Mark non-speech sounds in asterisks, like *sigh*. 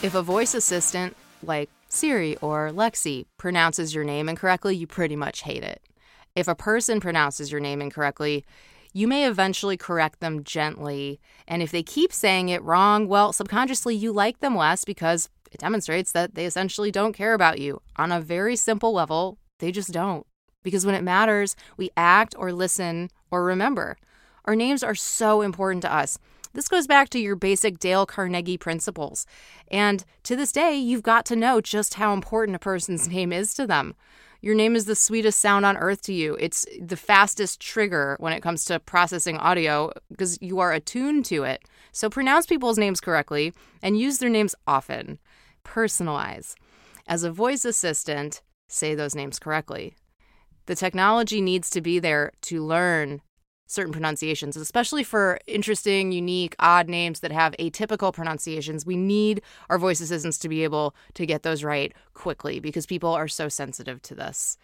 If a voice assistant like Siri or Alexa pronounces your name incorrectly, you pretty much hate it. If a person pronounces your name incorrectly, you may eventually correct them gently. And if they keep saying it wrong, well, subconsciously you like them less because it demonstrates that they essentially don't care about you. On a very simple level, they just don't. Because when it matters, we act or listen or remember. Our names are so important to us. This goes back to your basic Dale Carnegie principles. And to this day, you've got to know just how important a person's *laughs* name is to them. Your name is the sweetest sound on earth to you. It's the fastest trigger when it comes to processing audio because you are attuned to it. So pronounce people's names correctly and use their names often. Personalize. As a voice assistant, say those names correctly. The technology needs to be there to learn certain pronunciations, especially for interesting, unique, odd names that have atypical pronunciations. We need our voice assistants to be able to get those right quickly because people are so sensitive to this.